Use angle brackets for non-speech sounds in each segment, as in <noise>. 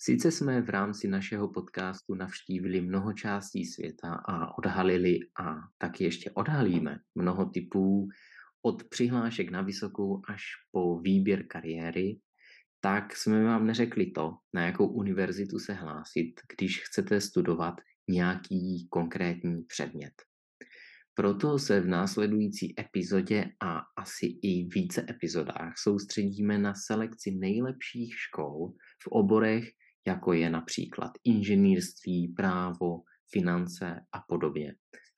Sice jsme v rámci našeho podcastu navštívili mnoho částí světa a odhalili a taky ještě odhalíme mnoho typů od přihlášek na vysokou až po výběr kariéry, tak jsme vám neřekli to, na jakou univerzitu se hlásit, když chcete studovat nějaký konkrétní předmět. Proto se v následující epizodě a asi i více epizodách soustředíme na selekci nejlepších škol v oborech, jako je například inženýrství, právo, finance a podobně,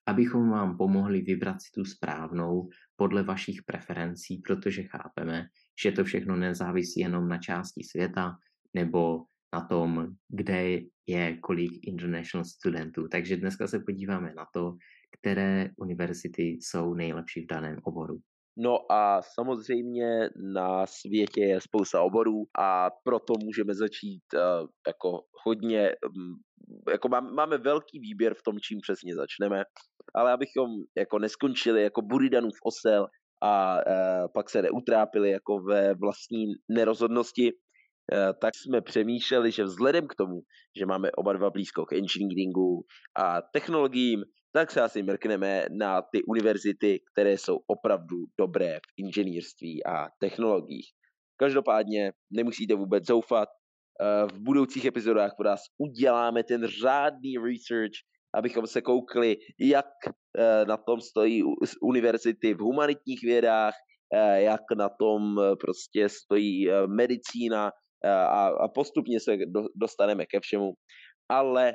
abychom vám pomohli vybrat si tu správnou podle vašich preferencí, protože chápeme, že to všechno nezávisí jenom na části světa nebo na tom, kde je kolik international studentů. Takže dneska se podíváme na to, které univerzity jsou nejlepší v daném oboru. No a samozřejmě na světě je spousta oborů a proto můžeme začít uh, jako hodně, um, jako máme, máme velký výběr v tom, čím přesně začneme, ale abychom jako neskončili jako Buridanův osel a uh, pak se neutrápili jako ve vlastní nerozhodnosti, uh, tak jsme přemýšleli, že vzhledem k tomu, že máme oba dva blízko k engineeringu a technologiím, tak se asi mrkneme na ty univerzity, které jsou opravdu dobré v inženýrství a technologiích. Každopádně nemusíte vůbec zoufat. Eh, v budoucích epizodách pro vás uděláme ten řádný research, abychom se koukli, jak eh, na tom stojí univerzity v humanitních vědách, eh, jak na tom prostě stojí medicína a postupně se dostaneme ke všemu. Ale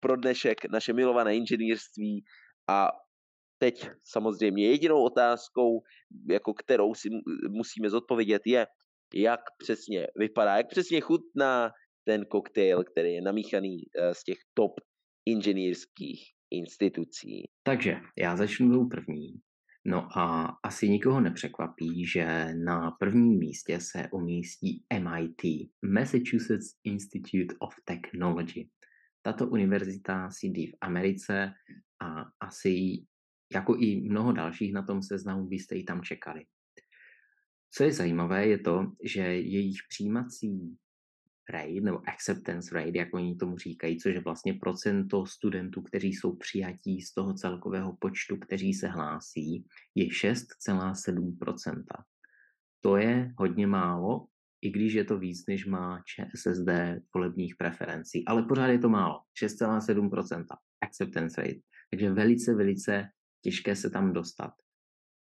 pro dnešek naše milované inženýrství a teď samozřejmě jedinou otázkou, jako kterou si musíme zodpovědět je, jak přesně vypadá, jak přesně chutná ten koktejl, který je namíchaný eh, z těch top inženýrských institucí. Takže já začnu tou první. No a asi nikoho nepřekvapí, že na prvním místě se umístí MIT, Massachusetts Institute of Technology. Tato univerzita sídlí v Americe a asi jako i mnoho dalších na tom seznamu byste ji tam čekali. Co je zajímavé, je to, že jejich přijímací rate nebo acceptance rate, jak oni tomu říkají, což je vlastně procento studentů, kteří jsou přijatí z toho celkového počtu, kteří se hlásí, je 6,7%. To je hodně málo i když je to víc, než má ČSSD volebních preferencí. Ale pořád je to málo. 6,7% acceptance rate. Takže velice, velice těžké se tam dostat.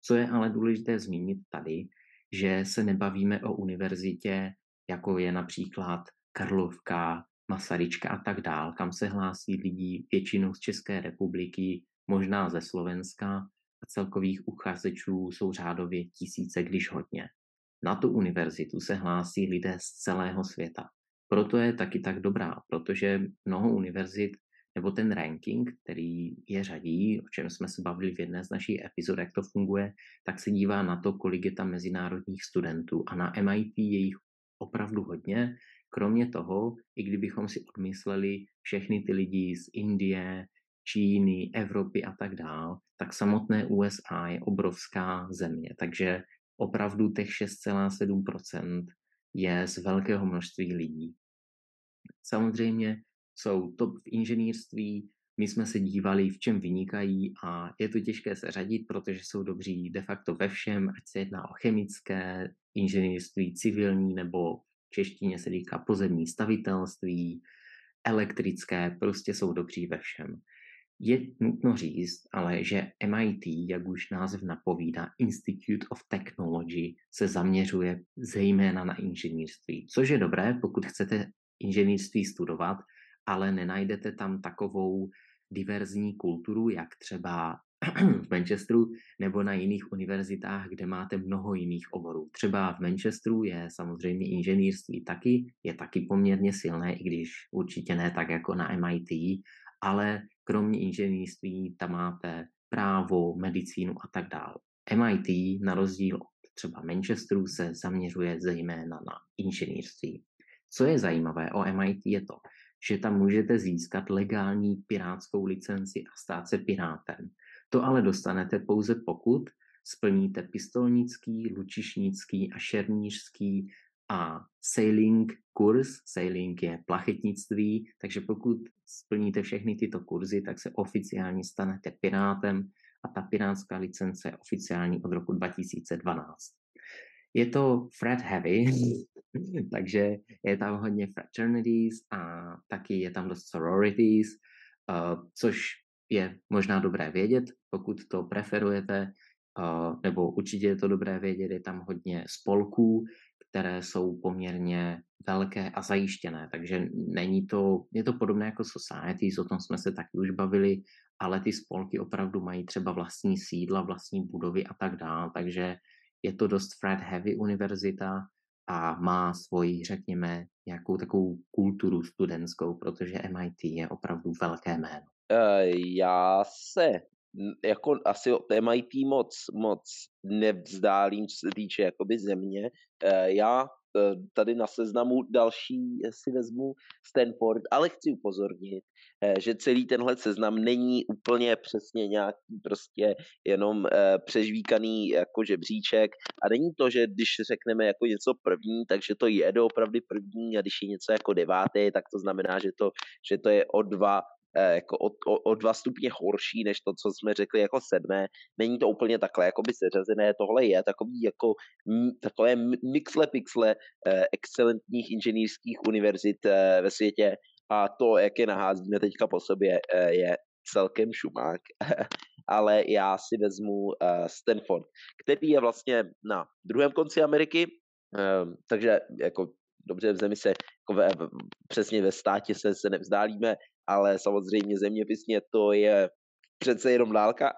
Co je ale důležité zmínit tady, že se nebavíme o univerzitě, jako je například Karlovka, Masaryčka a tak dál, kam se hlásí lidí většinou z České republiky, možná ze Slovenska a celkových uchazečů jsou řádově tisíce, když hodně. Na tu univerzitu se hlásí lidé z celého světa. Proto je taky tak dobrá, protože mnoho univerzit nebo ten ranking, který je řadí, o čem jsme se bavili v jedné z našich epizod, jak to funguje, tak se dívá na to, kolik je tam mezinárodních studentů. A na MIT je jich opravdu hodně. Kromě toho, i kdybychom si odmysleli všechny ty lidi z Indie, Číny, Evropy a tak dál, tak samotné USA je obrovská země. Takže opravdu těch 6,7% je z velkého množství lidí. Samozřejmě jsou top v inženýrství, my jsme se dívali, v čem vynikají a je to těžké se řadit, protože jsou dobří de facto ve všem, ať se jedná o chemické, inženýrství, civilní nebo v češtině se říká pozemní stavitelství, elektrické, prostě jsou dobří ve všem. Je nutno říct, ale že MIT, jak už název napovídá, Institute of Technology, se zaměřuje zejména na inženýrství, což je dobré, pokud chcete inženýrství studovat, ale nenajdete tam takovou diverzní kulturu, jak třeba <clears throat> v Manchesteru nebo na jiných univerzitách, kde máte mnoho jiných oborů. Třeba v Manchesteru je samozřejmě inženýrství taky, je taky poměrně silné, i když určitě ne tak jako na MIT, ale kromě inženýrství tam máte právo, medicínu a tak dále. MIT na rozdíl od třeba Manchesteru se zaměřuje zejména na inženýrství. Co je zajímavé o MIT je to, že tam můžete získat legální pirátskou licenci a stát se pirátem. To ale dostanete pouze pokud splníte pistolnický, lučišnický a šernířský a sailing kurz. Sailing je plachetnictví, takže pokud splníte všechny tyto kurzy, tak se oficiálně stanete pirátem a ta pirátská licence je oficiální od roku 2012. Je to frat heavy, <laughs> takže je tam hodně fraternities a taky je tam dost sororities, uh, což je možná dobré vědět, pokud to preferujete, uh, nebo určitě je to dobré vědět, je tam hodně spolků, které jsou poměrně velké a zajištěné, takže není to, je to podobné jako societies, o tom jsme se taky už bavili, ale ty spolky opravdu mají třeba vlastní sídla, vlastní budovy a tak dále, takže je to dost frat heavy univerzita a má svoji, řekněme, nějakou takovou kulturu studentskou, protože MIT je opravdu velké jméno. Uh, já se jako asi od MIT moc, moc nevzdálím, co se týče jakoby země. Uh, já tady na seznamu další si vezmu Stanford, ale chci upozornit, eh, že celý tenhle seznam není úplně přesně nějaký prostě jenom eh, přežvíkaný jako žebříček. A není to, že když řekneme jako něco první, takže to je doopravdy první a když je něco jako devátý, tak to znamená, že to, že to je o dva Eh, jako o, o, o dva stupně horší než to, co jsme řekli jako sedmé. Není to úplně takhle jako by seřazené, tohle je takový jako takové mixle pixle eh, excelentních inženýrských univerzit eh, ve světě a to, jak je naházíme teďka po sobě, je celkem šumák. <laughs> Ale já si vezmu Stanford, který je vlastně na druhém konci Ameriky, takže jako dobře v zemi se, jako ve, přesně ve státě se, se nevzdálíme, ale samozřejmě zeměpisně to je přece jenom dálka.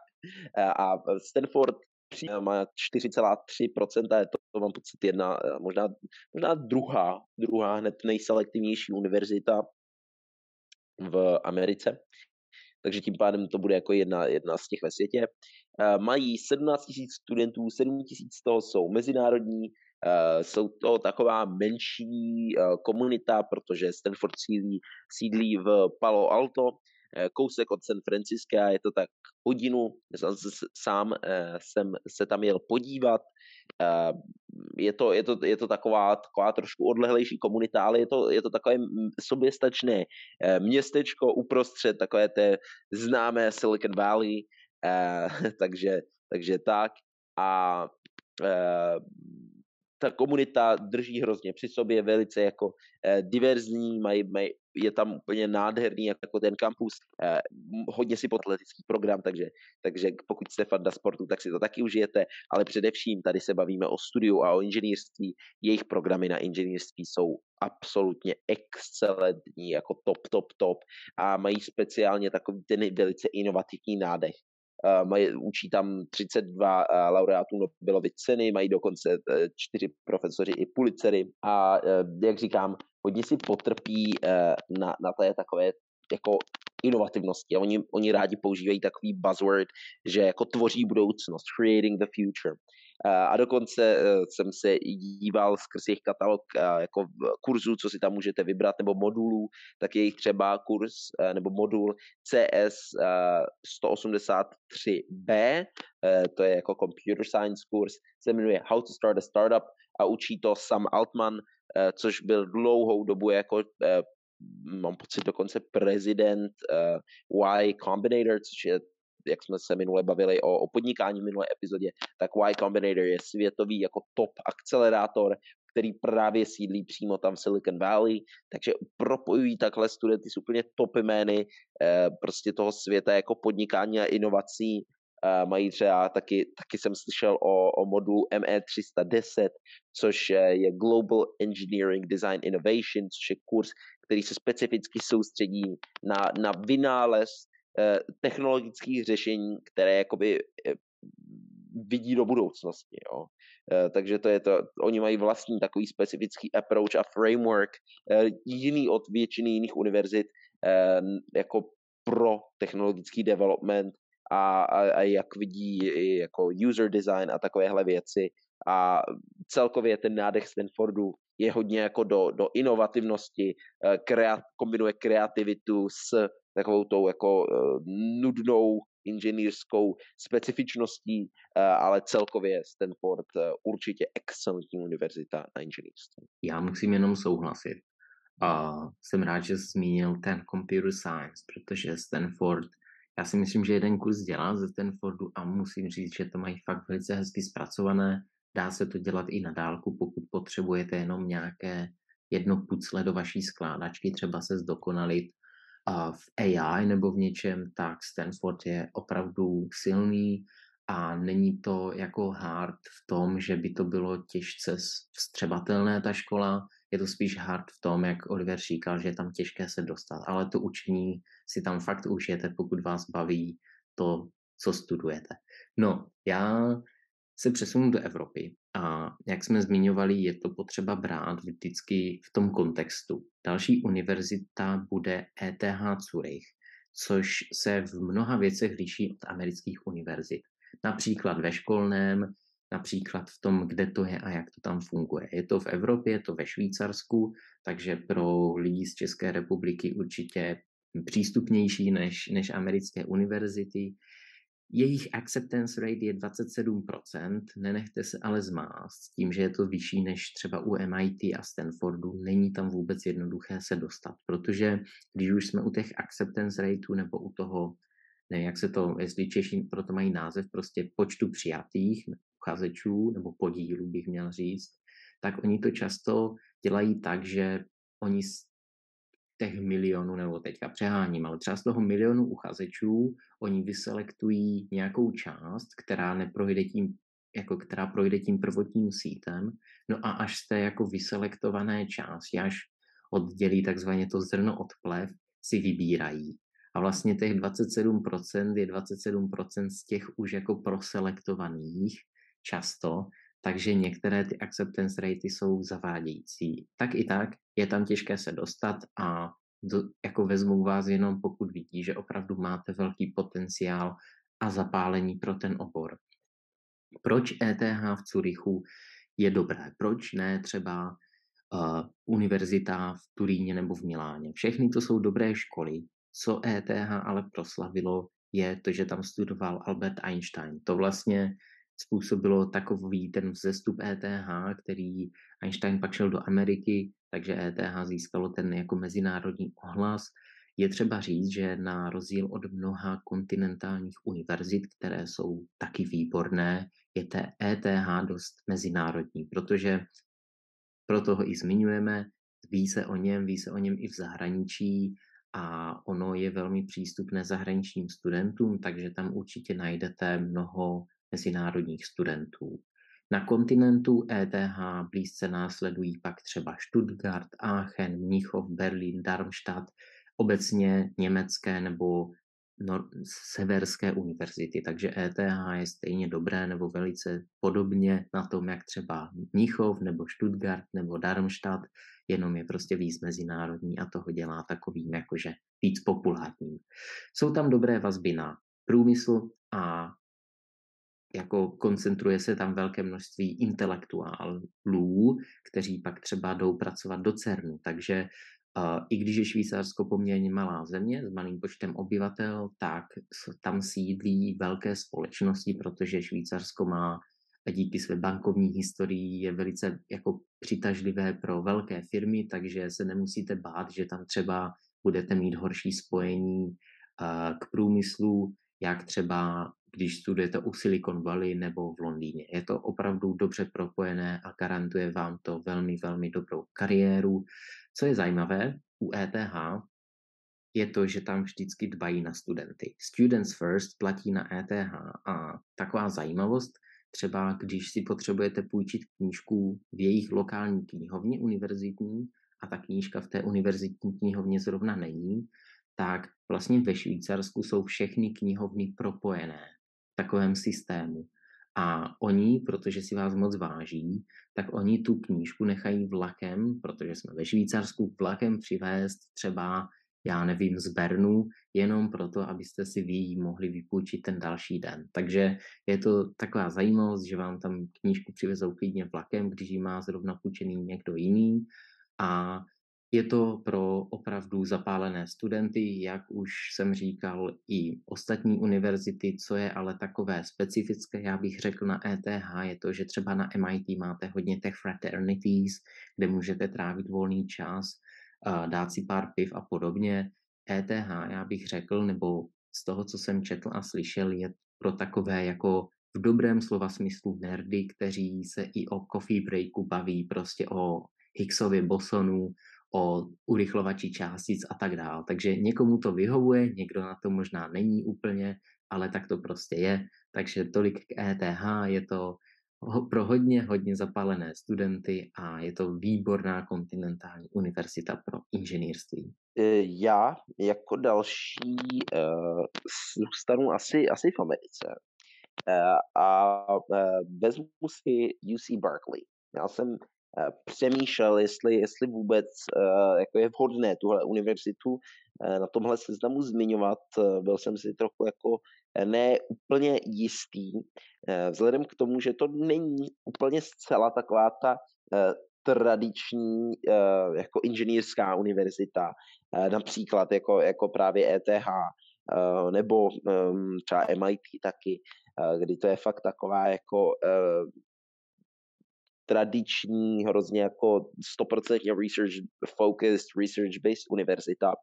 A Stanford má 4,3%, je to, to mám pocit jedna, možná, možná druhá, druhá hned nejselektivnější univerzita v Americe. Takže tím pádem to bude jako jedna, jedna z těch ve světě. Mají 17 000 studentů, 7 000 z toho jsou mezinárodní, jsou to taková menší uh, komunita, protože Stanford sídlí, sídlí v Palo Alto, uh, kousek od San Franciska, je to tak hodinu, sám jsem se tam jel podívat, je to, je to, je to taková, taková trošku odlehlejší komunita, ale je to, je to takové soběstačné městečko uprostřed takové té známé Silicon Valley, <laughs> takže, takže tak. A ta komunita drží hrozně při sobě, velice jako eh, diverzní, mají, mají, je tam úplně nádherný jako ten kampus, eh, hodně si potletický program, takže, takže pokud jste fanda sportu, tak si to taky užijete, ale především tady se bavíme o studiu a o inženýrství, jejich programy na inženýrství jsou absolutně excelentní, jako top, top, top a mají speciálně takový ten velice inovativní nádech. Eh, mají, učí tam 32 eh, laureátů Nobelovy ceny, mají dokonce eh, čtyři profesoři i pulicery a jak říkám, hodně si potrpí na, na té takové jako inovativnosti. Oni, oni rádi používají takový buzzword, že jako tvoří budoucnost, creating the future. A dokonce jsem se díval skrz jejich katalog jako kurzů, co si tam můžete vybrat, nebo modulů, tak je jich třeba kurz nebo modul CS 183B, to je jako computer science kurz, se jmenuje How to start a startup a učí to Sam Altman, což byl dlouhou dobu jako mám pocit dokonce prezident Y Combinator, což je jak jsme se minule bavili o, o podnikání v minulé epizodě, tak Y Combinator je světový jako top akcelerátor, který právě sídlí přímo tam v Silicon Valley, takže propojují takhle studenty s úplně top jmény eh, prostě toho světa jako podnikání a inovací. Eh, mají třeba taky, taky jsem slyšel o, o modulu ME310, což je Global Engineering Design Innovation, což je kurz, který se specificky soustředí na, na vynález Eh, technologických řešení, které jakoby eh, vidí do budoucnosti. Jo. Eh, takže to je to, oni mají vlastní takový specifický approach a framework, jiný od většiny jiných univerzit, jako pro technologický development a, a, a jak vidí i jako user design a takovéhle věci a celkově ten nádech Stanfordu je hodně jako do, do inovativnosti, eh, kreat, kombinuje kreativitu s takovou tou jako uh, nudnou inženýrskou specifičností, uh, ale celkově Stanford určitě excelentní univerzita na inženýrství. Já musím jenom souhlasit. A jsem rád, že zmínil ten computer science, protože Stanford, já si myslím, že jeden kurz dělá ze Stanfordu a musím říct, že to mají fakt velice hezky zpracované. Dá se to dělat i na dálku, pokud potřebujete jenom nějaké jedno pucle do vaší skládačky, třeba se zdokonalit v AI nebo v něčem, tak Stanford je opravdu silný a není to jako hard v tom, že by to bylo těžce vstřebatelné ta škola, je to spíš hard v tom, jak Oliver říkal, že je tam těžké se dostat, ale to učení si tam fakt užijete, pokud vás baví to, co studujete. No, já se přesunu do Evropy a jak jsme zmiňovali, je to potřeba brát vždycky v tom kontextu. Další univerzita bude ETH Zurich, což se v mnoha věcech liší od amerických univerzit. Například ve školném, například v tom, kde to je a jak to tam funguje. Je to v Evropě, je to ve Švýcarsku, takže pro lidi z České republiky určitě přístupnější než, než americké univerzity. Jejich acceptance rate je 27%, nenechte se ale zmást tím, že je to vyšší než třeba u MIT a Stanfordu, není tam vůbec jednoduché se dostat, protože když už jsme u těch acceptance rateů nebo u toho, ne, jak se to, jestli Češi proto mají název, prostě počtu přijatých uchazečů nebo podílů bych měl říct, tak oni to často dělají tak, že oni těch milionů, nebo teďka přeháním, ale třeba z toho milionu uchazečů oni vyselektují nějakou část, která neprojde tím, jako která projde tím prvotním sítem, no a až z té jako vyselektované části, až oddělí takzvaně to zrno od plev, si vybírají. A vlastně těch 27% je 27% z těch už jako proselektovaných často, takže některé ty acceptance ratey jsou zavádějící. Tak i tak je tam těžké se dostat a do, jako vezmou vás jenom pokud vidí, že opravdu máte velký potenciál a zapálení pro ten obor. Proč ETH v Curychu je dobré? Proč ne třeba uh, univerzita v Turíně nebo v Miláně? Všechny to jsou dobré školy. Co ETH ale proslavilo, je to, že tam studoval Albert Einstein. To vlastně způsobilo takový ten vzestup ETH, který Einstein pak šel do Ameriky, takže ETH získalo ten jako mezinárodní ohlas. Je třeba říct, že na rozdíl od mnoha kontinentálních univerzit, které jsou taky výborné, je té ETH dost mezinárodní, protože proto ho i zmiňujeme, ví se o něm, ví se o něm i v zahraničí a ono je velmi přístupné zahraničním studentům, takže tam určitě najdete mnoho mezinárodních studentů. Na kontinentu ETH blízce následují pak třeba Stuttgart, Aachen, Mnichov, Berlín, Darmstadt, obecně německé nebo nor- severské univerzity, takže ETH je stejně dobré nebo velice podobně na tom, jak třeba Mnichov nebo Stuttgart nebo Darmstadt, jenom je prostě víc mezinárodní a toho dělá takovým jakože víc populárním. Jsou tam dobré vazby na průmysl a jako koncentruje se tam velké množství intelektuálů, kteří pak třeba jdou pracovat do CERNu. Takže i když je Švýcarsko poměrně malá země s malým počtem obyvatel, tak tam sídlí velké společnosti, protože Švýcarsko má díky své bankovní historii je velice jako přitažlivé pro velké firmy, takže se nemusíte bát, že tam třeba budete mít horší spojení k průmyslu, jak třeba když studujete u Silicon Valley nebo v Londýně. Je to opravdu dobře propojené a garantuje vám to velmi, velmi dobrou kariéru. Co je zajímavé u ETH, je to, že tam vždycky dbají na studenty. Students first platí na ETH a taková zajímavost, třeba když si potřebujete půjčit knížku v jejich lokální knihovně univerzitní a ta knížka v té univerzitní knihovně zrovna není, tak vlastně ve Švýcarsku jsou všechny knihovny propojené takovém systému. A oni, protože si vás moc váží, tak oni tu knížku nechají vlakem, protože jsme ve Švýcarsku, vlakem přivést třeba já nevím, z Bernu, jenom proto, abyste si vy ji mohli vypůjčit ten další den. Takže je to taková zajímavost, že vám tam knížku přivezou klidně vlakem, když ji má zrovna půjčený někdo jiný a je to pro opravdu zapálené studenty, jak už jsem říkal, i ostatní univerzity, co je ale takové specifické, já bych řekl na ETH, je to, že třeba na MIT máte hodně těch fraternities, kde můžete trávit volný čas, dát si pár piv a podobně. ETH, já bych řekl, nebo z toho, co jsem četl a slyšel, je pro takové jako v dobrém slova smyslu nerdy, kteří se i o coffee breaku baví, prostě o Higgsově bosonu, o urychlovači částic a tak dále. Takže někomu to vyhovuje, někdo na to možná není úplně, ale tak to prostě je. Takže tolik k ETH, je to pro hodně, hodně zapálené studenty a je to výborná kontinentální univerzita pro inženýrství. E, já jako další uh, asi, asi v Americe uh, a uh, vezmu si UC Berkeley. Já jsem přemýšlel, jestli, jestli vůbec eh, jako je vhodné tuhle univerzitu eh, na tomhle seznamu zmiňovat. Byl jsem si trochu jako ne úplně jistý, vzhledem k tomu, že to není úplně zcela taková ta tradiční jako inženýrská univerzita, například jako, jako právě ETH nebo ehm, třeba MIT taky, kdy to je fakt taková jako tradiční, hrozně jako 100% research focused, research based univerzita.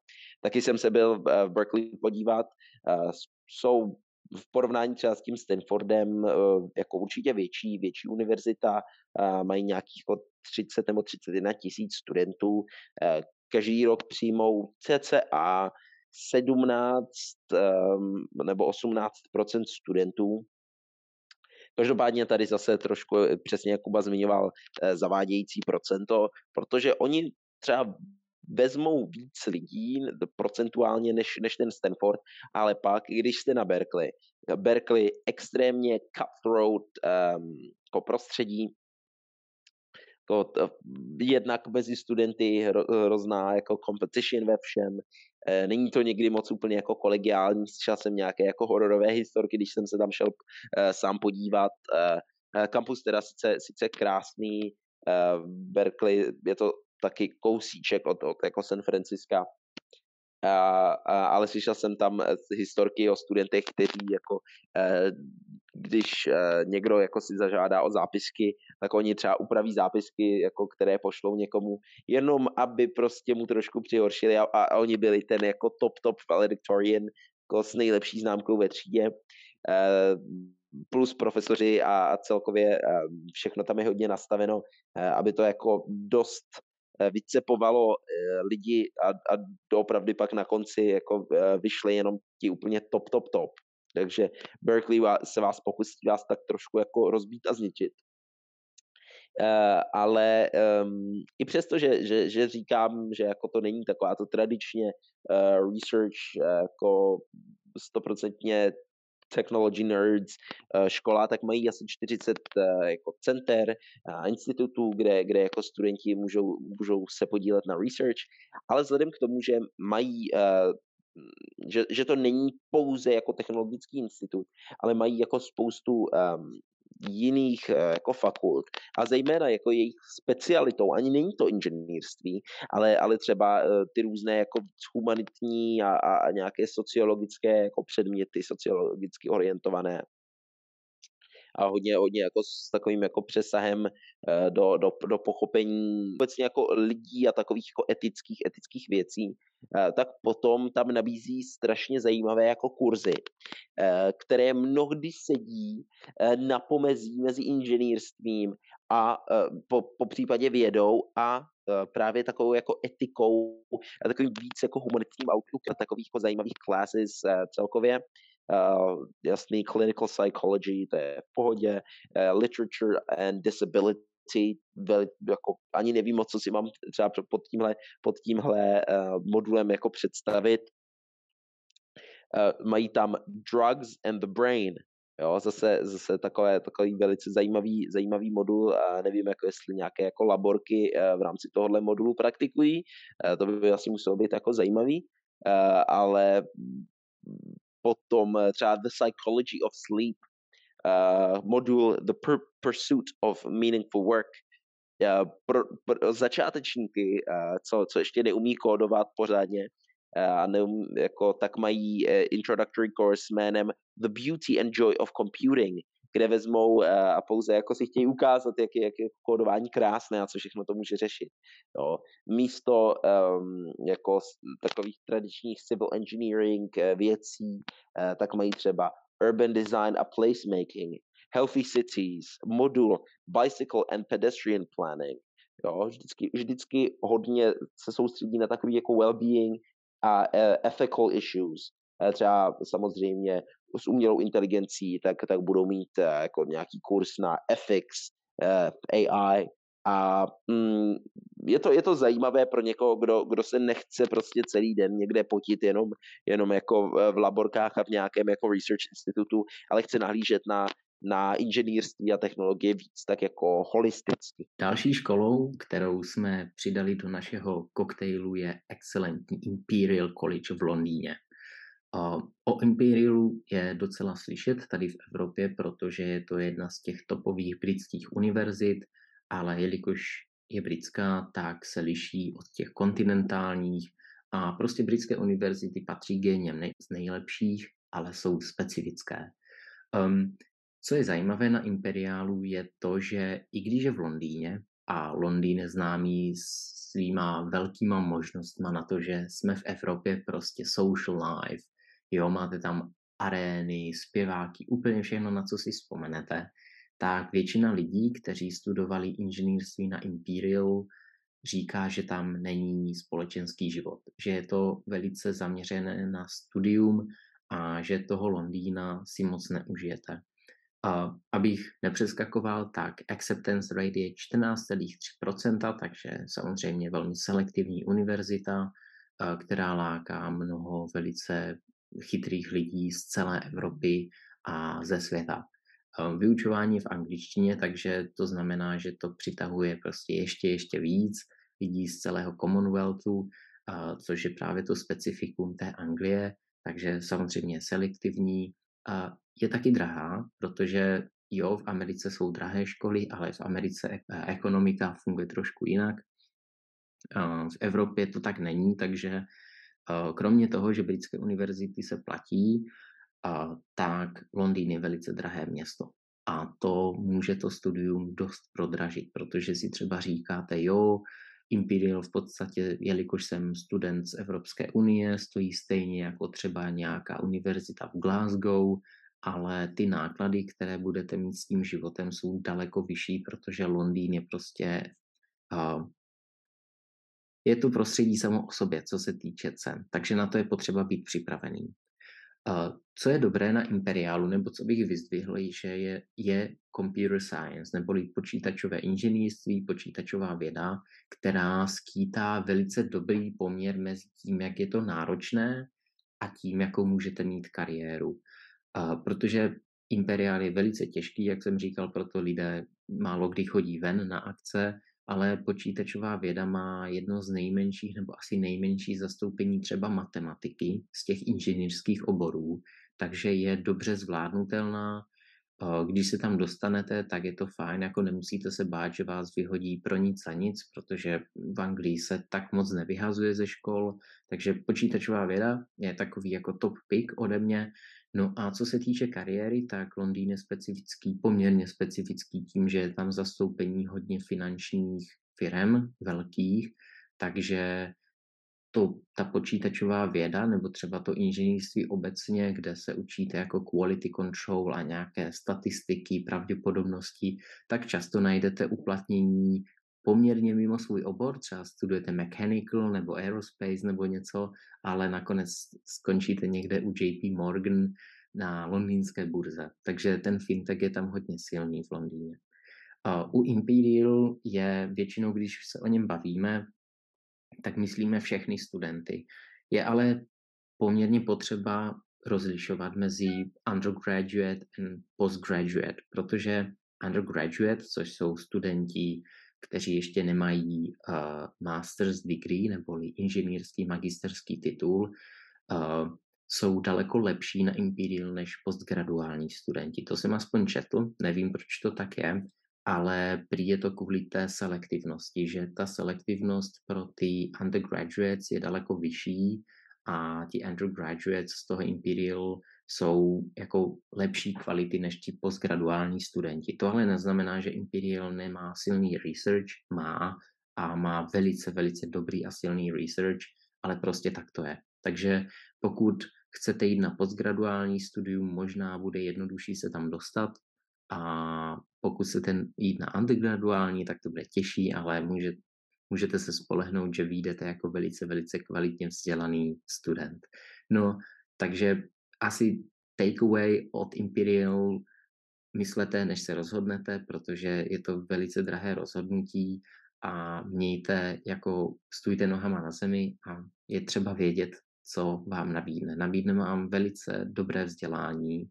Taky jsem se byl v Berkeley podívat. Jsou v porovnání třeba s tím Stanfordem e, jako určitě větší, větší univerzita, mají nějakých 30 nebo 31 tisíc studentů, každý rok přijmou cca 17 nebo 18% studentů Každopádně tady zase trošku, eh, přesně jak Kuba zmiňoval, eh, zavádějící procento, protože oni třeba vezmou víc lidí procentuálně než, než ten Stanford, ale pak, když jste na Berkeley, Berkeley extrémně cutthroat um, jako prostředí, jako jednak mezi studenty hrozná jako competition ve všem, Eh, není to někdy moc úplně jako kolegiální, slyšel jsem nějaké jako hororové historky, když jsem se tam šel eh, sám podívat. Kampus eh, teda sice, sice krásný, Berkeley je to taky kousíček od, od jako San Francisca, a, a, ale slyšel jsem tam historky o studentech, kteří jako když uh, někdo jako si zažádá o zápisky, tak oni třeba upraví zápisky, jako které pošlou někomu, jenom aby prostě mu trošku přihoršili a, a, oni byli ten jako top top valedictorian, jako s nejlepší známkou ve třídě. Uh, plus profesoři a, celkově uh, všechno tam je hodně nastaveno, aby to jako dost vycepovalo lidi a, a doopravdy pak na konci jako vyšli jenom ti úplně top, top, top. Takže Berkeley se vás pokusí vás tak trošku jako rozbít a zničit. Uh, ale um, i přesto, že, že, že říkám, že jako to není taková to tradičně uh, research uh, jako stoprocentně technology nerds uh, škola, tak mají asi 40 uh, jako center a institutů, kde, kde jako studenti můžou, můžou se podílet na research, ale vzhledem k tomu, že mají uh, že, že to není pouze jako technologický institut, ale mají jako spoustu um, jiných uh, jako fakult a zejména jako jejich specialitou, ani není to inženýrství, ale, ale třeba uh, ty různé jako humanitní a, a, a nějaké sociologické jako předměty, sociologicky orientované a hodně, hodně jako s takovým jako přesahem eh, do, do, do pochopení obecně jako lidí a takových jako etických, etických věcí, eh, tak potom tam nabízí strašně zajímavé jako kurzy, eh, které mnohdy sedí na pomezí mezi inženýrstvím a po, po případě vědou a právě takovou jako etikou a takovým víc jako humanitním outlookem takových jako zajímavých classes celkově uh, jasný clinical psychology, to je v pohodě, uh, literature and disability, veli, jako ani nevím co si mám třeba pod tímhle, pod tímhle uh, modulem jako představit. Uh, mají tam drugs and the brain, Jo, zase, zase takové, takový velice zajímavý, zajímavý modul, a nevím, jako jestli nějaké jako laborky v rámci tohohle modulu praktikují, to by asi muselo být jako zajímavý. ale potom třeba The Psychology of Sleep, modul The Pursuit of Meaningful Work, pro, pro začátečníky, co, co ještě neumí kódovat pořádně, a neum, jako, tak mají e, introductory course jménem The Beauty and Joy of Computing, kde vezmou e, a pouze jako si chtějí ukázat, jak je, jak je kódování krásné a co všechno to může řešit. Jo. Místo um, jako takových tradičních civil engineering e, věcí, tak mají třeba urban design a placemaking, healthy cities, modul bicycle and pedestrian planning. Jo, vždycky, vždycky hodně se soustředí na takový jako well-being a uh, ethical issues. Uh, třeba samozřejmě s umělou inteligencí, tak, tak budou mít uh, jako nějaký kurz na ethics, AI a mm, je, to, je to zajímavé pro někoho, kdo, kdo se nechce prostě celý den někde potit jenom, jenom jako v laborkách a v nějakém jako research institutu, ale chce nahlížet na na inženýrství a technologie víc tak jako holisticky. Další školou, kterou jsme přidali do našeho koktejlu je excelentní Imperial College v Londýně. O Imperialu je docela slyšet tady v Evropě, protože je to jedna z těch topových britských univerzit, ale jelikož je britská, tak se liší od těch kontinentálních a prostě britské univerzity patří géněm z nejlepších, ale jsou specifické. Um, co je zajímavé na Imperiálu je to, že i když je v Londýně a Londýn je známý svýma velkýma možnostma na to, že jsme v Evropě prostě social life, jo, máte tam arény, zpěváky, úplně všechno, na co si vzpomenete, tak většina lidí, kteří studovali inženýrství na Imperial, říká, že tam není společenský život, že je to velice zaměřené na studium a že toho Londýna si moc neužijete. A abych nepřeskakoval, tak acceptance rate je 14,3%, takže samozřejmě velmi selektivní univerzita, která láká mnoho velice chytrých lidí z celé Evropy a ze světa. Vyučování v angličtině, takže to znamená, že to přitahuje prostě ještě, ještě víc lidí z celého Commonwealthu, což je právě to specifikum té Anglie, takže samozřejmě selektivní, je taky drahá, protože jo, v Americe jsou drahé školy, ale v Americe e, ekonomika funguje trošku jinak. V Evropě to tak není, takže kromě toho, že britské univerzity se platí, tak Londýn je velice drahé město. A to může to studium dost prodražit, protože si třeba říkáte, jo, Imperial v podstatě, jelikož jsem student z Evropské unie, stojí stejně jako třeba nějaká univerzita v Glasgow, ale ty náklady, které budete mít s tím životem, jsou daleko vyšší, protože Londýn je prostě je to prostředí samo o sobě, co se týče cen, takže na to je potřeba být připravený. Uh, co je dobré na Imperiálu, nebo co bych vyzdvihl, že je, je computer science, neboli počítačové inženýrství, počítačová věda, která skýtá velice dobrý poměr mezi tím, jak je to náročné a tím, jakou můžete mít kariéru. A protože imperiál je velice těžký, jak jsem říkal, proto lidé málo kdy chodí ven na akce, ale počítačová věda má jedno z nejmenších nebo asi nejmenší zastoupení třeba matematiky z těch inženýrských oborů, takže je dobře zvládnutelná. Když se tam dostanete, tak je to fajn, jako nemusíte se bát, že vás vyhodí pro nic a nic, protože v Anglii se tak moc nevyhazuje ze škol, takže počítačová věda je takový jako top pick ode mě. No a co se týče kariéry, tak Londýn je specifický, poměrně specifický tím, že je tam zastoupení hodně finančních firm velkých, takže to, ta počítačová věda nebo třeba to inženýrství obecně, kde se učíte jako quality control a nějaké statistiky, pravděpodobnosti, tak často najdete uplatnění poměrně mimo svůj obor, třeba studujete mechanical nebo aerospace nebo něco, ale nakonec skončíte někde u JP Morgan na londýnské burze. Takže ten fintech je tam hodně silný v Londýně. U Imperial je většinou, když se o něm bavíme, tak myslíme všechny studenty. Je ale poměrně potřeba rozlišovat mezi undergraduate a postgraduate, protože undergraduate, což jsou studenti kteří ještě nemají uh, master's degree neboli inženýrský magisterský titul, uh, jsou daleko lepší na Imperial než postgraduální studenti. To jsem aspoň četl, nevím, proč to tak je, ale prý je to kvůli té selektivnosti, že ta selektivnost pro ty undergraduates je daleko vyšší a ti undergraduates z toho Imperial jsou jako lepší kvality než ti postgraduální studenti. To ale neznamená, že Imperial nemá silný research, má a má velice, velice dobrý a silný research, ale prostě tak to je. Takže pokud chcete jít na postgraduální studium, možná bude jednodušší se tam dostat a pokud chcete jít na undergraduální, tak to bude těžší, ale může, můžete se spolehnout, že vyjdete jako velice, velice kvalitně vzdělaný student. No, takže asi takeaway od Imperial myslete, než se rozhodnete, protože je to velice drahé rozhodnutí a mějte jako stůjte nohama na zemi a je třeba vědět, co vám nabídne. Nabídne vám velice dobré vzdělání,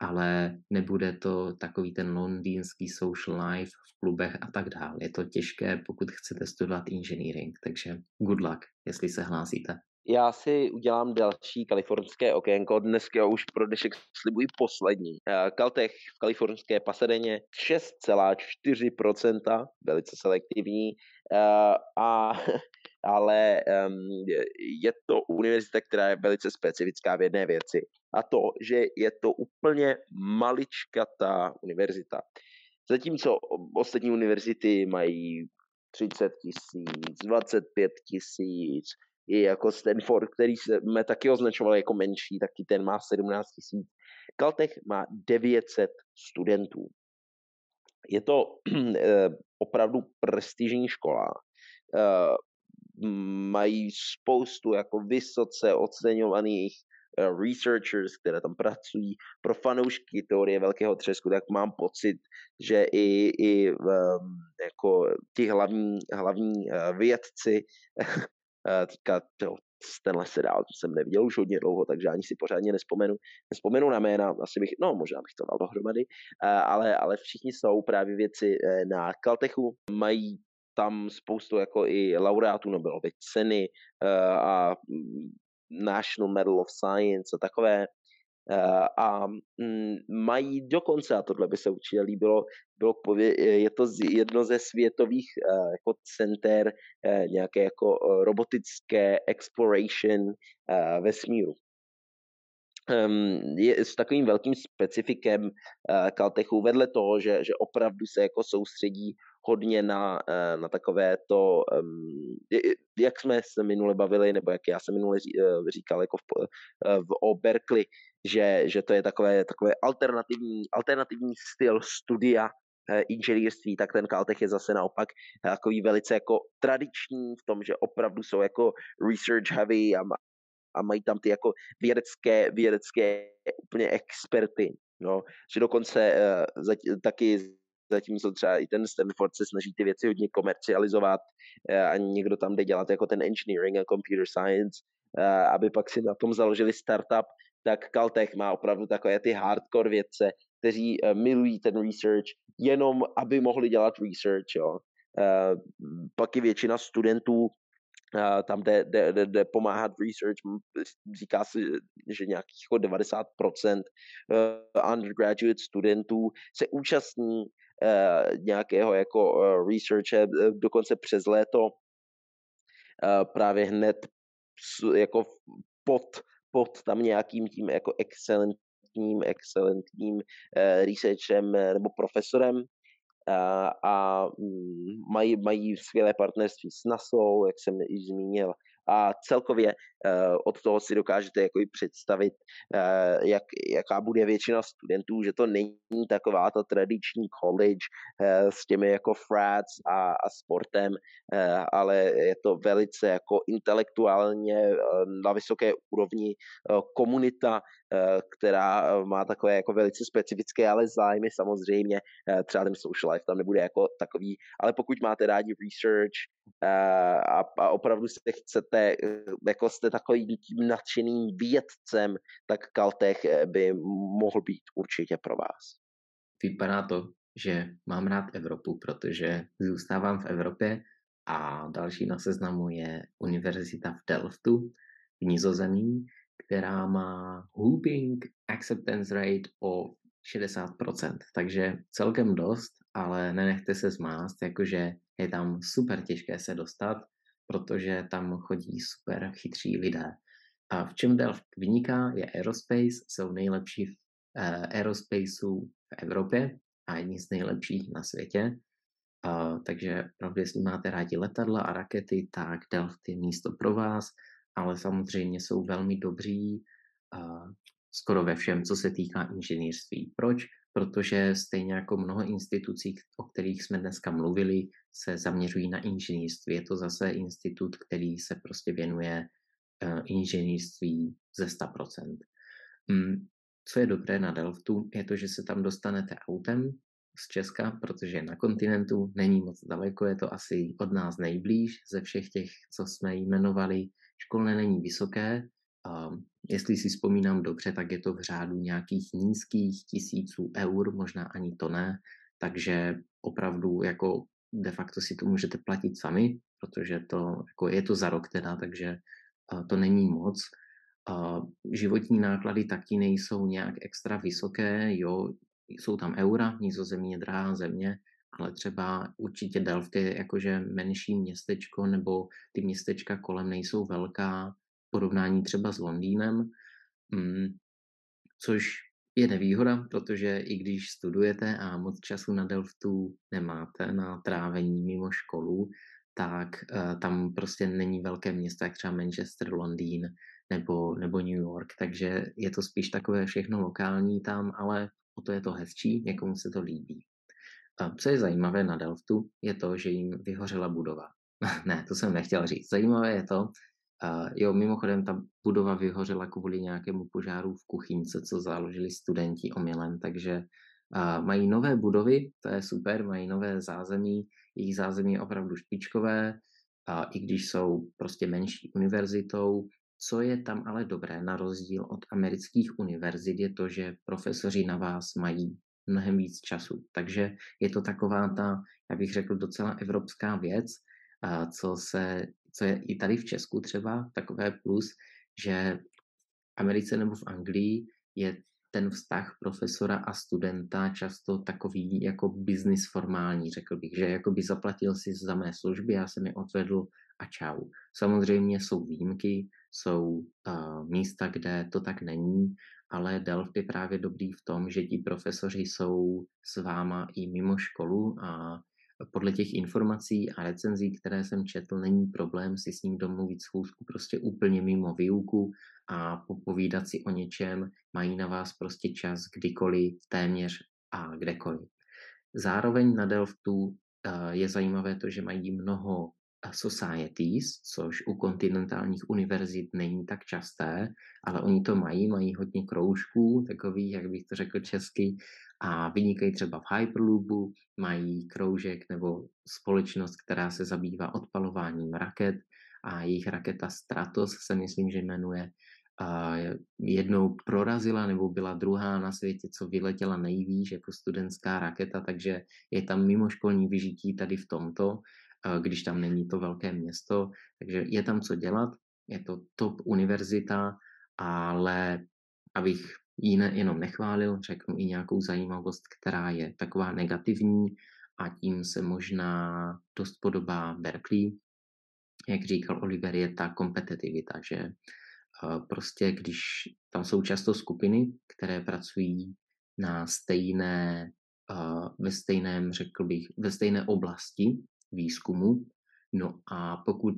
ale nebude to takový ten londýnský social life v klubech a tak dále. Je to těžké, pokud chcete studovat engineering, takže good luck, jestli se hlásíte. Já si udělám další kalifornské okénko. Dneska už pro dnešek slibuji poslední. Caltech v kalifornské Pasadeně 6,4%, velice selektivní. A <laughs> ale um, je to univerzita, která je velice specifická v jedné věci. A to, že je to úplně maličkatá univerzita. Zatímco ostatní univerzity mají 30 tisíc, 25 tisíc, i jako Stanford, který jsme taky označovali jako menší, taky ten má 17 tisíc. Caltech má 900 studentů. Je to <clears throat> eh, opravdu prestižní škola. Eh, mají spoustu jako vysoce oceňovaných eh, researchers, které tam pracují. Pro fanoušky teorie velkého třesku, tak mám pocit, že i, i um, jako ti hlavní, hlavní uh, vědci, uh, <laughs> teďka to, tenhle seriál to jsem neviděl už hodně dlouho, takže ani si pořádně nespomenu, nespomenu na jména, asi bych, no možná bych to dal dohromady, ale, ale všichni jsou právě věci na Caltechu, mají tam spoustu jako i laureátů Nobelovy ceny uh, a National Medal of Science a takové. Uh, a um, mají dokonce, a tohle by se určitě líbilo, bylo je to jedno ze světových uh, jako center nějaké jako robotické exploration vesmíru. Um, je s takovým velkým specifikem Caltechu vedle toho, že, že opravdu se jako soustředí hodně na, eh, na takové to, jak jsme se minule bavili, nebo jak já jsem minule eh, říkal jako v, eh, v, o Berkeley, že, že to je takové, takové alternativní, alternativní styl studia inženýrství, tak ten Caltech je zase naopak takový velice jako tradiční v tom, že opravdu jsou jako research heavy a, a mají tam ty jako vědecké, vědecké úplně experty. No, že dokonce uh, taky zatímco třeba i ten Stanford se snaží ty věci hodně komercializovat eh, a někdo tam jde dělat jako ten engineering a computer science, eh, aby pak si na tom založili startup, tak Caltech má opravdu takové ty hardcore vědce, kteří eh, milují ten research, jenom aby mohli dělat research, jo. Pak i většina studentů tam jde, jde, jde, jde pomáhat research, říká se, že nějakých 90% undergraduate studentů se účastní nějakého jako eh, researche, eh, dokonce přes léto právě hned jako pod, pod tam nějakým tím jako excelentním, excelentním researchem nebo profesorem a, a mm, mají, mají skvělé partnerství s NASA, jak jsem již zmínil, a celkově uh, od toho si dokážete jako i představit, uh, jak, jaká bude většina studentů, že to není taková ta tradiční college uh, s těmi jako frats a, a sportem, ale je to velice jako intelektuálně na vysoké úrovni komunita, která má takové jako velice specifické, ale zájmy samozřejmě, třeba ten social life tam nebude jako takový, ale pokud máte rádi research a, a opravdu se chcete eh, jako jste takovým tím nadšeným vědcem, tak Caltech eh, by mohl být určitě pro vás. Vypadá to. že mám rád Evropu, protože zůstávám v Evropě a další na seznamu je Univerzita v Delftu v Nizozemí, která má whooping acceptance rate o 60%, takže celkem dost, ale nenechte se zmást, jakože je tam super těžké se dostat, protože tam chodí super chytří lidé. A v čem Delft vyniká, je aerospace, jsou nejlepší v uh, aerospaceu v Evropě a jedni z nejlepších na světě. Uh, takže opravdu, jestli máte rádi letadla a rakety, tak Delft je místo pro vás, ale samozřejmě jsou velmi dobří skoro ve všem, co se týká inženýrství. Proč? Protože stejně jako mnoho institucí, o kterých jsme dneska mluvili, se zaměřují na inženýrství. Je to zase institut, který se prostě věnuje uh, inženýrství ze 100%. Mm, co je dobré na Delftu, je to, že se tam dostanete autem z Česka, protože na kontinentu není moc daleko, je to asi od nás nejblíž ze všech těch, co jsme jmenovali. Školné není vysoké, jestli si vzpomínám dobře, tak je to v řádu nějakých nízkých tisíců eur, možná ani to ne, takže opravdu jako de facto si to můžete platit sami, protože to jako je to za rok teda, takže to není moc. Životní náklady taky nejsou nějak extra vysoké, jo, jsou tam eura, nízozemí je drahá země, ale třeba určitě Delft je jakože menší městečko, nebo ty městečka kolem nejsou velká, porovnání třeba s Londýnem, mm, což je nevýhoda, protože i když studujete a moc času na Delftu nemáte na trávení mimo školu, tak uh, tam prostě není velké město, jak třeba Manchester, Londýn nebo, nebo New York, takže je to spíš takové všechno lokální tam, ale o to je to hezčí, někomu se to líbí. A co je zajímavé na Delftu, je to, že jim vyhořela budova. <laughs> ne, to jsem nechtěl říct. Zajímavé je to, Uh, jo, mimochodem ta budova vyhořela kvůli nějakému požáru v kuchynce, co založili studenti omylem, takže uh, mají nové budovy, to je super, mají nové zázemí, jejich zázemí je opravdu špičkové, a i když jsou prostě menší univerzitou, co je tam ale dobré, na rozdíl od amerických univerzit, je to, že profesoři na vás mají mnohem víc času. Takže je to taková ta, já bych řekl, docela evropská věc, co se co je i tady v Česku třeba takové plus, že v Americe nebo v Anglii je ten vztah profesora a studenta často takový jako business formální, řekl bych, že jako by zaplatil si za mé služby, já jsem je odvedl a čau. Samozřejmě jsou výjimky, jsou uh, místa, kde to tak není, ale Delft je právě dobrý v tom, že ti profesoři jsou s váma i mimo školu a podle těch informací a recenzí, které jsem četl, není problém si s ním domluvit schůzku prostě úplně mimo výuku a popovídat si o něčem. Mají na vás prostě čas kdykoliv, téměř a kdekoliv. Zároveň na Delftu eh, je zajímavé to, že mají mnoho eh, societies, což u kontinentálních univerzit není tak časté, ale oni to mají, mají hodně kroužků, takových, jak bych to řekl česky, a vynikají třeba v Hyperloopu, mají kroužek nebo společnost, která se zabývá odpalováním raket a jejich raketa Stratos se myslím, že jmenuje, jednou prorazila nebo byla druhá na světě, co vyletěla nejvýš jako studentská raketa, takže je tam mimoškolní vyžití tady v tomto, když tam není to velké město, takže je tam co dělat, je to top univerzita, ale abych ji ne, jenom nechválil, řeknu i nějakou zajímavost, která je taková negativní a tím se možná dost podobá Berkeley. Jak říkal Oliver, je ta kompetitivita, že uh, prostě když tam jsou často skupiny, které pracují na stejné, uh, ve stejném, řekl bych, ve stejné oblasti výzkumu, no a pokud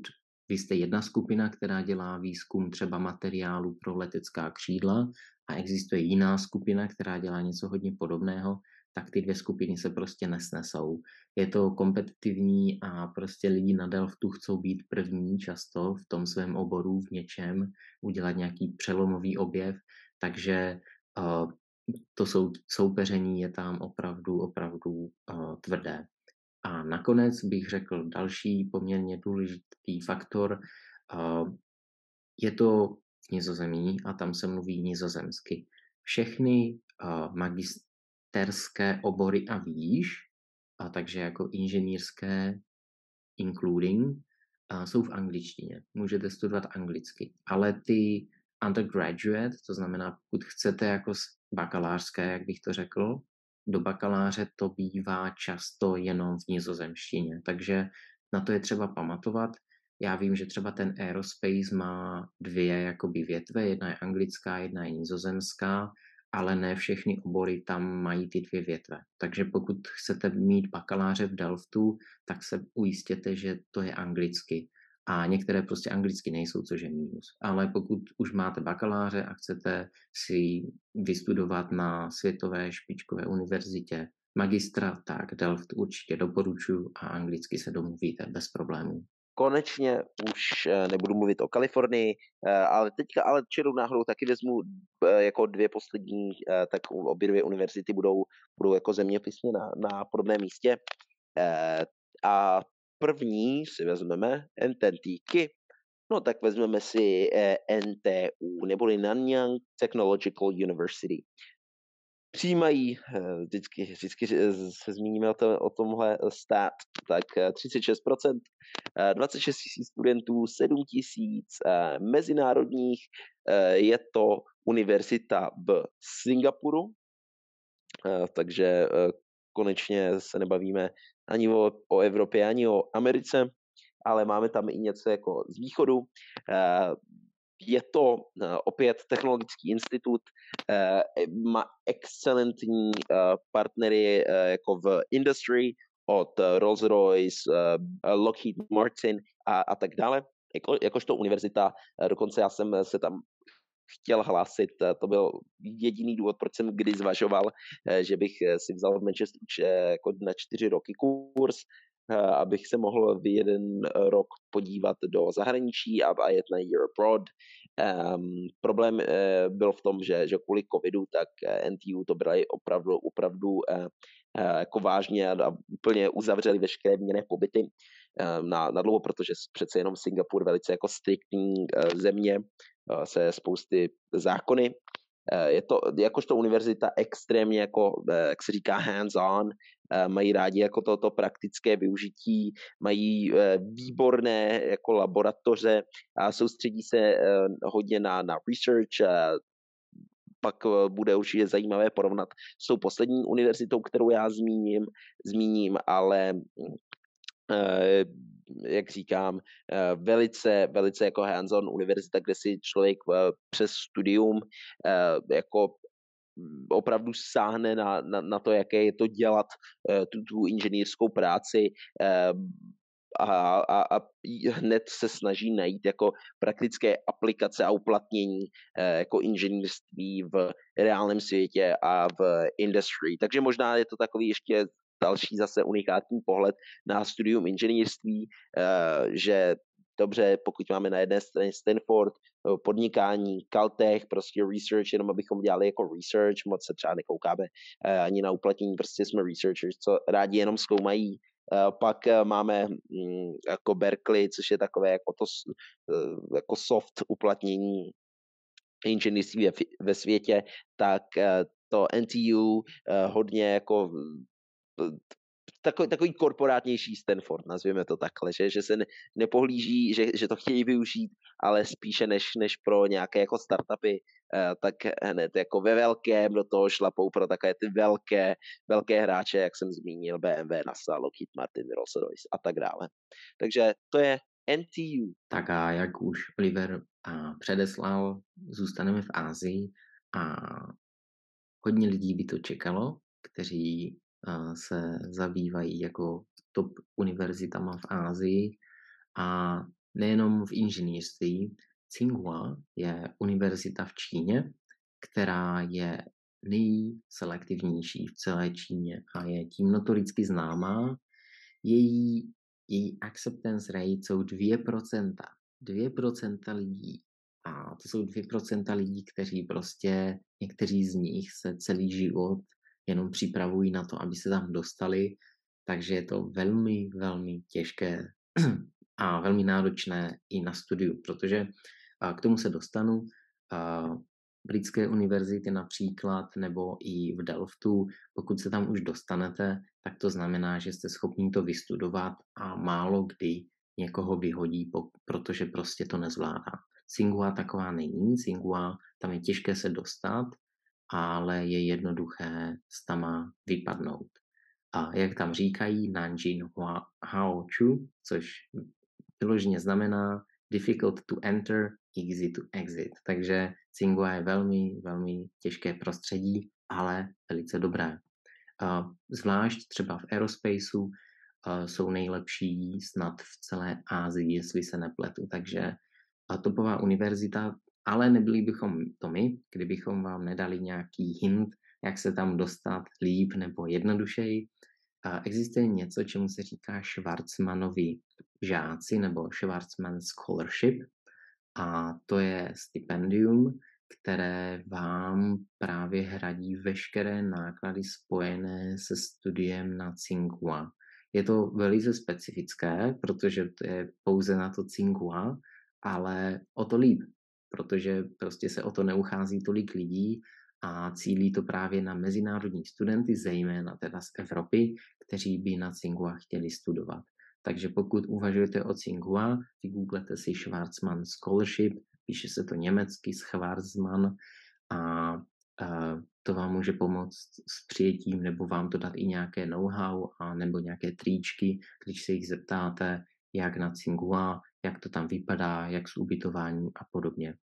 vy jste jedna skupina, která dělá výzkum třeba materiálu pro letecká křídla a existuje jiná skupina, která dělá něco hodně podobného, tak ty dvě skupiny se prostě nesnesou. Je to kompetitivní a prostě lidi na Delftu chcou být první často v tom svém oboru, v něčem, udělat nějaký přelomový objev, takže uh, to sou, soupeření je tam opravdu, opravdu uh, tvrdé. A nakonec bych řekl další poměrně důležitý faktor, uh, je to v Nizozemí a tam se mluví nizozemsky. Všechny uh, magist- terské obory a výš, a takže jako inženýrské including, a jsou v angličtině. Můžete studovat anglicky. Ale ty undergraduate, to znamená, pokud chcete jako bakalářské, jak bych to řekl, do bakaláře to bývá často jenom v nizozemštině. Takže na to je třeba pamatovat. Já vím, že třeba ten aerospace má dvě jakoby větve, jedna je anglická, jedna je nizozemská, ale ne všechny obory tam mají ty dvě větve. Takže pokud chcete mít bakaláře v Delftu, tak se ujistěte, že to je anglicky. A některé prostě anglicky nejsou, což je mínus. Ale pokud už máte bakaláře a chcete si vystudovat na světové špičkové univerzitě magistra, tak Delft určitě doporučuji a anglicky se domluvíte bez problémů konečně už eh, nebudu mluvit o Kalifornii, eh, ale teďka ale čerou náhodou taky vezmu eh, jako dvě poslední, tak obě dvě univerzity budou, budou jako zeměpisně na, na podobném místě. A první si vezmeme NTTky, no tak vezmeme si NTU, neboli Nanyang Technological University přijímají, eh, vždycky, vždycky se zmíníme o, to, o tomhle stát, tak 36%, eh, 26 eh, tisíc studentů, 7 tisíc mezinárodních, je to univerzita v Singapuru, takže konečně se nebavíme ani o, o Evropě, ani o Americe, ale máme tam i něco jako z východu. Je to eh, opět technologický institut, eh, má excelentní eh, partnery jako v industry, od Rolls-Royce, Lockheed Martin a, a tak dále. Jako, jakožto univerzita, dokonce já jsem se tam chtěl hlásit, to byl jediný důvod, proč jsem kdy zvažoval, že bych si vzal v Manchesteru jako na čtyři roky kurz, abych se mohl v jeden rok podívat do zahraničí a, jet na Year Abroad. Um, problém uh, byl v tom, že, že kvůli covidu, tak eh, NTU to brali opravdu, opravdu uh, jako vážně a, úplně uzavřeli veškeré měné pobyty na, na dlouho, protože přece jenom Singapur velice jako striktní země se spousty zákony Eh, je to jakožto univerzita extrémně jako, eh, jak se říká, hands-on, eh, mají rádi jako toto praktické využití, mají výborné jako laboratoře a soustředí se hodně na, na research, pak bude určitě zajímavé porovnat s tou poslední univerzitou, kterou já zmíním, zmíním ale jak říkám, eh, velice, velice jako hands-on univerzita, kde si člověk eh, přes studium eh, jako opravdu sáhne na, na, na to, jaké je to dělat tu, tu inženýrskou práci a, a, a hned se snaží najít jako praktické aplikace a uplatnění jako inženýrství v reálném světě a v industry. Takže možná je to takový ještě další zase unikátní pohled na studium inženýrství, eh, že dobře, pokud máme na jedné straně Stanford, eh, podnikání, Caltech, prostě research, jenom abychom dělali jako research, moc se třeba nekoukáme eh, ani na uplatnění, prostě jsme researchers, co rádi jenom zkoumají. Pak máme mm, jako Berkeley, což je takové jako, to, jako soft uplatnění inženýrství ve světě, tak to NTU hodně jako takový, takový korporátnější Stanford, nazvěme to takhle, že, že se ne, nepohlíží, že, že to chtějí využít, ale spíše než, než pro nějaké jako startupy, eh, tak hned jako ve velkém do toho šlapou pro takové ty velké, velké hráče, jak jsem zmínil, BMW, NASA, Lockheed Martin, Rolls-Royce a tak dále. Takže to je NTU. Tak a jak už Oliver předeslal, zůstaneme v Ázii a hodně lidí by to čekalo, kteří se zabývají jako top univerzitama v Ázii a nejenom v inženýrství. Tsinghua je univerzita v Číně, která je nejselektivnější v celé Číně a je tím notoricky známá. Její, její acceptance rate jsou 2%. 2% lidí. A to jsou 2% lidí, kteří prostě, někteří z nich se celý život jenom připravují na to, aby se tam dostali, takže je to velmi, velmi těžké <clears throat> a velmi náročné i na studiu, protože k tomu se dostanu. britské univerzity například, nebo i v Delftu, pokud se tam už dostanete, tak to znamená, že jste schopni to vystudovat a málo kdy někoho vyhodí, protože prostě to nezvládá. Singua taková není, Singua tam je těžké se dostat, ale je jednoduché s tama vypadnout. A jak tam říkají, Nanjin Hao Chu, což vyloženě znamená difficult to enter, easy to exit. Takže Tsinghua je velmi, velmi těžké prostředí, ale velice dobré. Zvlášť třeba v aerospaceu jsou nejlepší snad v celé Ázii, jestli se nepletu. Takže topová univerzita, ale nebyli bychom to my, kdybychom vám nedali nějaký hint, jak se tam dostat líp nebo jednodušeji. Existuje něco, čemu se říká Schwarzmanovi žáci nebo Schwarzman Scholarship a to je stipendium, které vám právě hradí veškeré náklady spojené se studiem na Tsinghua. Je to velice specifické, protože to je pouze na to Tsinghua, ale o to líp, protože prostě se o to neuchází tolik lidí a cílí to právě na mezinárodní studenty, zejména teda z Evropy, kteří by na Tsinghua chtěli studovat. Takže pokud uvažujete o Tsinghua, vygooglete si Schwarzman Scholarship, píše se to německy Schwarzman a, a to vám může pomoct s přijetím nebo vám to dát i nějaké know-how a nebo nějaké tričky, když se jich zeptáte, jak na Tsinghua, jak to tam vypadá, jak s ubytováním a podobně.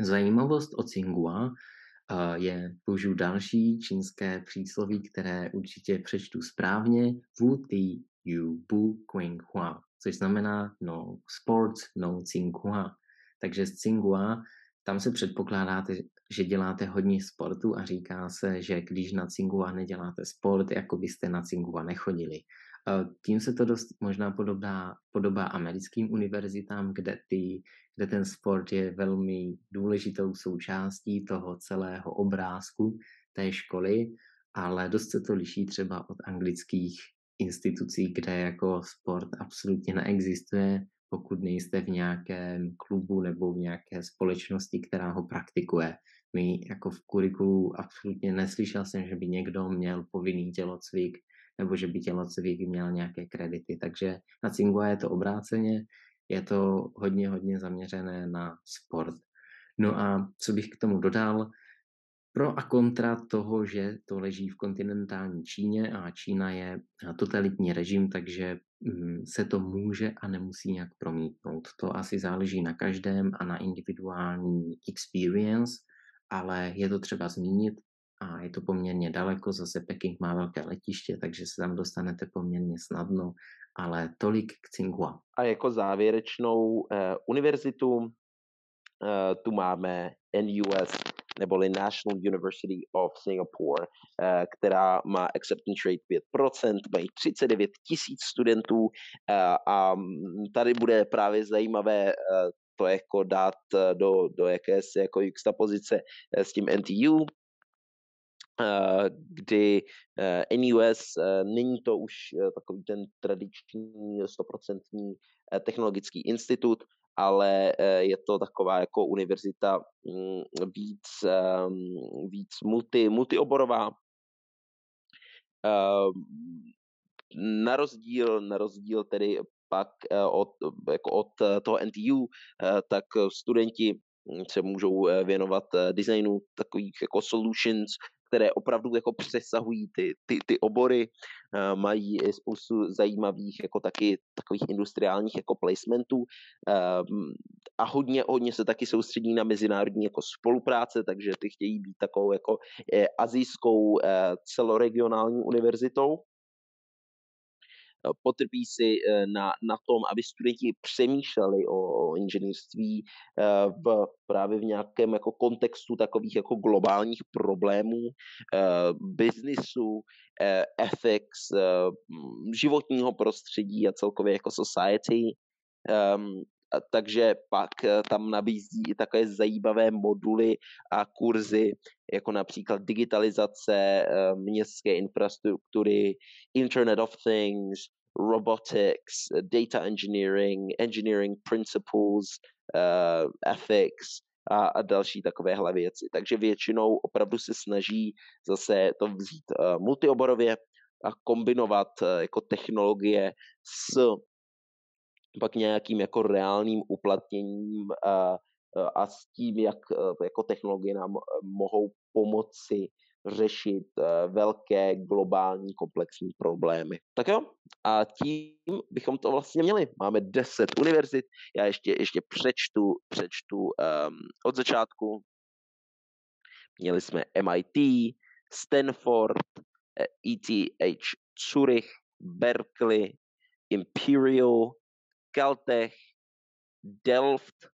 Zajímavost o Tsinghua je, použiju další čínské přísloví, které určitě přečtu správně, Wu Ti Yu Bu Qing Hua, což znamená no sports, no Tsinghua. Takže z Tsinghua tam se předpokládáte, že děláte hodně sportu a říká se, že když na Tsinghua neděláte sport, jako byste na Tsinghua nechodili. Tím se to dost možná podobá, podobá americkým univerzitám, kde, ty, kde ten sport je velmi důležitou součástí toho celého obrázku té školy, ale dost se to liší třeba od anglických institucí, kde jako sport absolutně neexistuje, pokud nejste v nějakém klubu nebo v nějaké společnosti, která ho praktikuje. My jako v kurikulu absolutně neslyšel jsem, že by někdo měl povinný tělocvik nebo že by tělocvik měl nějaké kredity. Takže na Cingua je to obráceně, je to hodně, hodně zaměřené na sport. No a co bych k tomu dodal, pro a kontra toho, že to leží v kontinentální Číně a Čína je totalitní režim, takže mm, se to může a nemusí nějak promítnout. To asi záleží na každém a na individuální experience, ale je to třeba zmínit a je to poměrně daleko, zase Peking má velké letiště, takže se tam dostanete poměrně snadno, ale tolik k Tsinghua. A jako závěrečnou eh, univerzitu eh, tu máme NUS, neboli National University of Singapore, eh, která má acceptance rate 5%, mají 39 tisíc studentů eh, a tady bude právě zajímavé eh, to jako dát do, do jakési jako pozice s tím NTU, kdy NUS není to už takový ten tradiční 100% technologický institut, ale eh, je to taková jako univerzita mm, víc, ehm, víc multi, multioborová. Ehm, na rozdíl, na rozdíl tedy pak eh, od, jako od toho NTU, eh, tak studenti se můžou věnovat designu takových jako solutions, které opravdu jako přesahují ty, ty, ty obory, uh, mají spoustu zajímavých jako taky takových industriálních jako placementů uh, a hodně, hodně se taky soustředí na mezinárodní jako spolupráce, takže ty chtějí být takovou jako eh, azijskou eh, celoregionální univerzitou. Potrpí si eh, na, na tom, aby studenti přemýšleli o, inženýrství eh, v, právě v nějakém jako kontextu takových jako globálních problémů, eh, biznisu, ethics, životního prostředí a celkově jako society. Ehm, takže pak tam nabízí i takové zajímavé moduly a kurzy, jako například digitalizace městské infrastruktury, Internet of Things, robotics, data engineering, engineering principles, uh, ethics, a, a další takovéhle věci. Takže většinou opravdu se snaží zase to vzít uh, multioborově a kombinovat uh, jako technologie s pak nějakým jako reálným uplatněním a, a s tím, jak jako technologie nám mohou pomoci řešit velké globální komplexní problémy. Tak jo, a tím bychom to vlastně měli. Máme 10 univerzit, já ještě, ještě přečtu, přečtu um, od začátku. Měli jsme MIT, Stanford, ETH Zurich, Berkeley, Imperial, Caltech, Delft,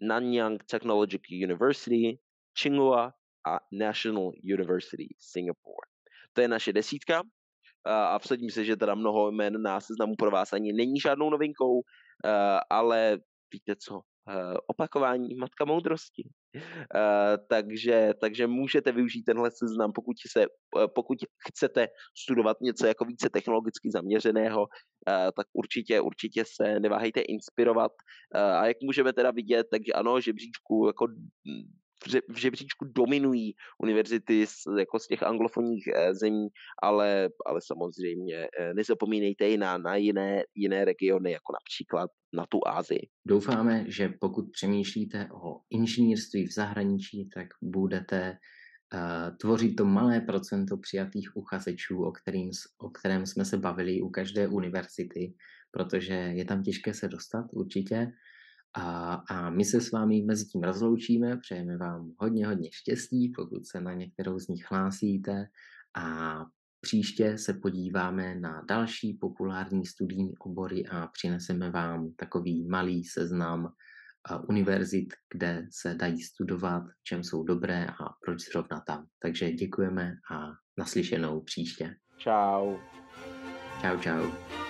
Nanyang Technological University, Tsinghua a National University Singapore. To je naše desítka a vsadím se, že teda mnoho jmen na seznamu pro vás ani není žádnou novinkou, ale víte co, opakování matka moudrosti. takže, takže můžete využít tenhle seznam, pokud, se, pokud chcete studovat něco jako více technologicky zaměřeného, tak určitě, určitě se neváhejte inspirovat. A jak můžeme teda vidět, takže ano, žebříčku jako v žebříčku dominují univerzity z, jako z těch anglofonních eh, zemí, ale, ale samozřejmě eh, nezapomínejte i na, na jiné, jiné regiony, jako například na tu Ázii. Doufáme, že pokud přemýšlíte o inženýrství v zahraničí, tak budete uh, tvořit to malé procento přijatých uchazečů, o, kterým, o kterém jsme se bavili u každé univerzity, protože je tam těžké se dostat určitě, a, a my se s vámi mezi tím rozloučíme, přejeme vám hodně, hodně štěstí, pokud se na některou z nich hlásíte a příště se podíváme na další populární studijní obory a přineseme vám takový malý seznam univerzit, kde se dají studovat, v čem jsou dobré a proč zrovna tam. Takže děkujeme a naslyšenou příště. Čau. Čau, čau.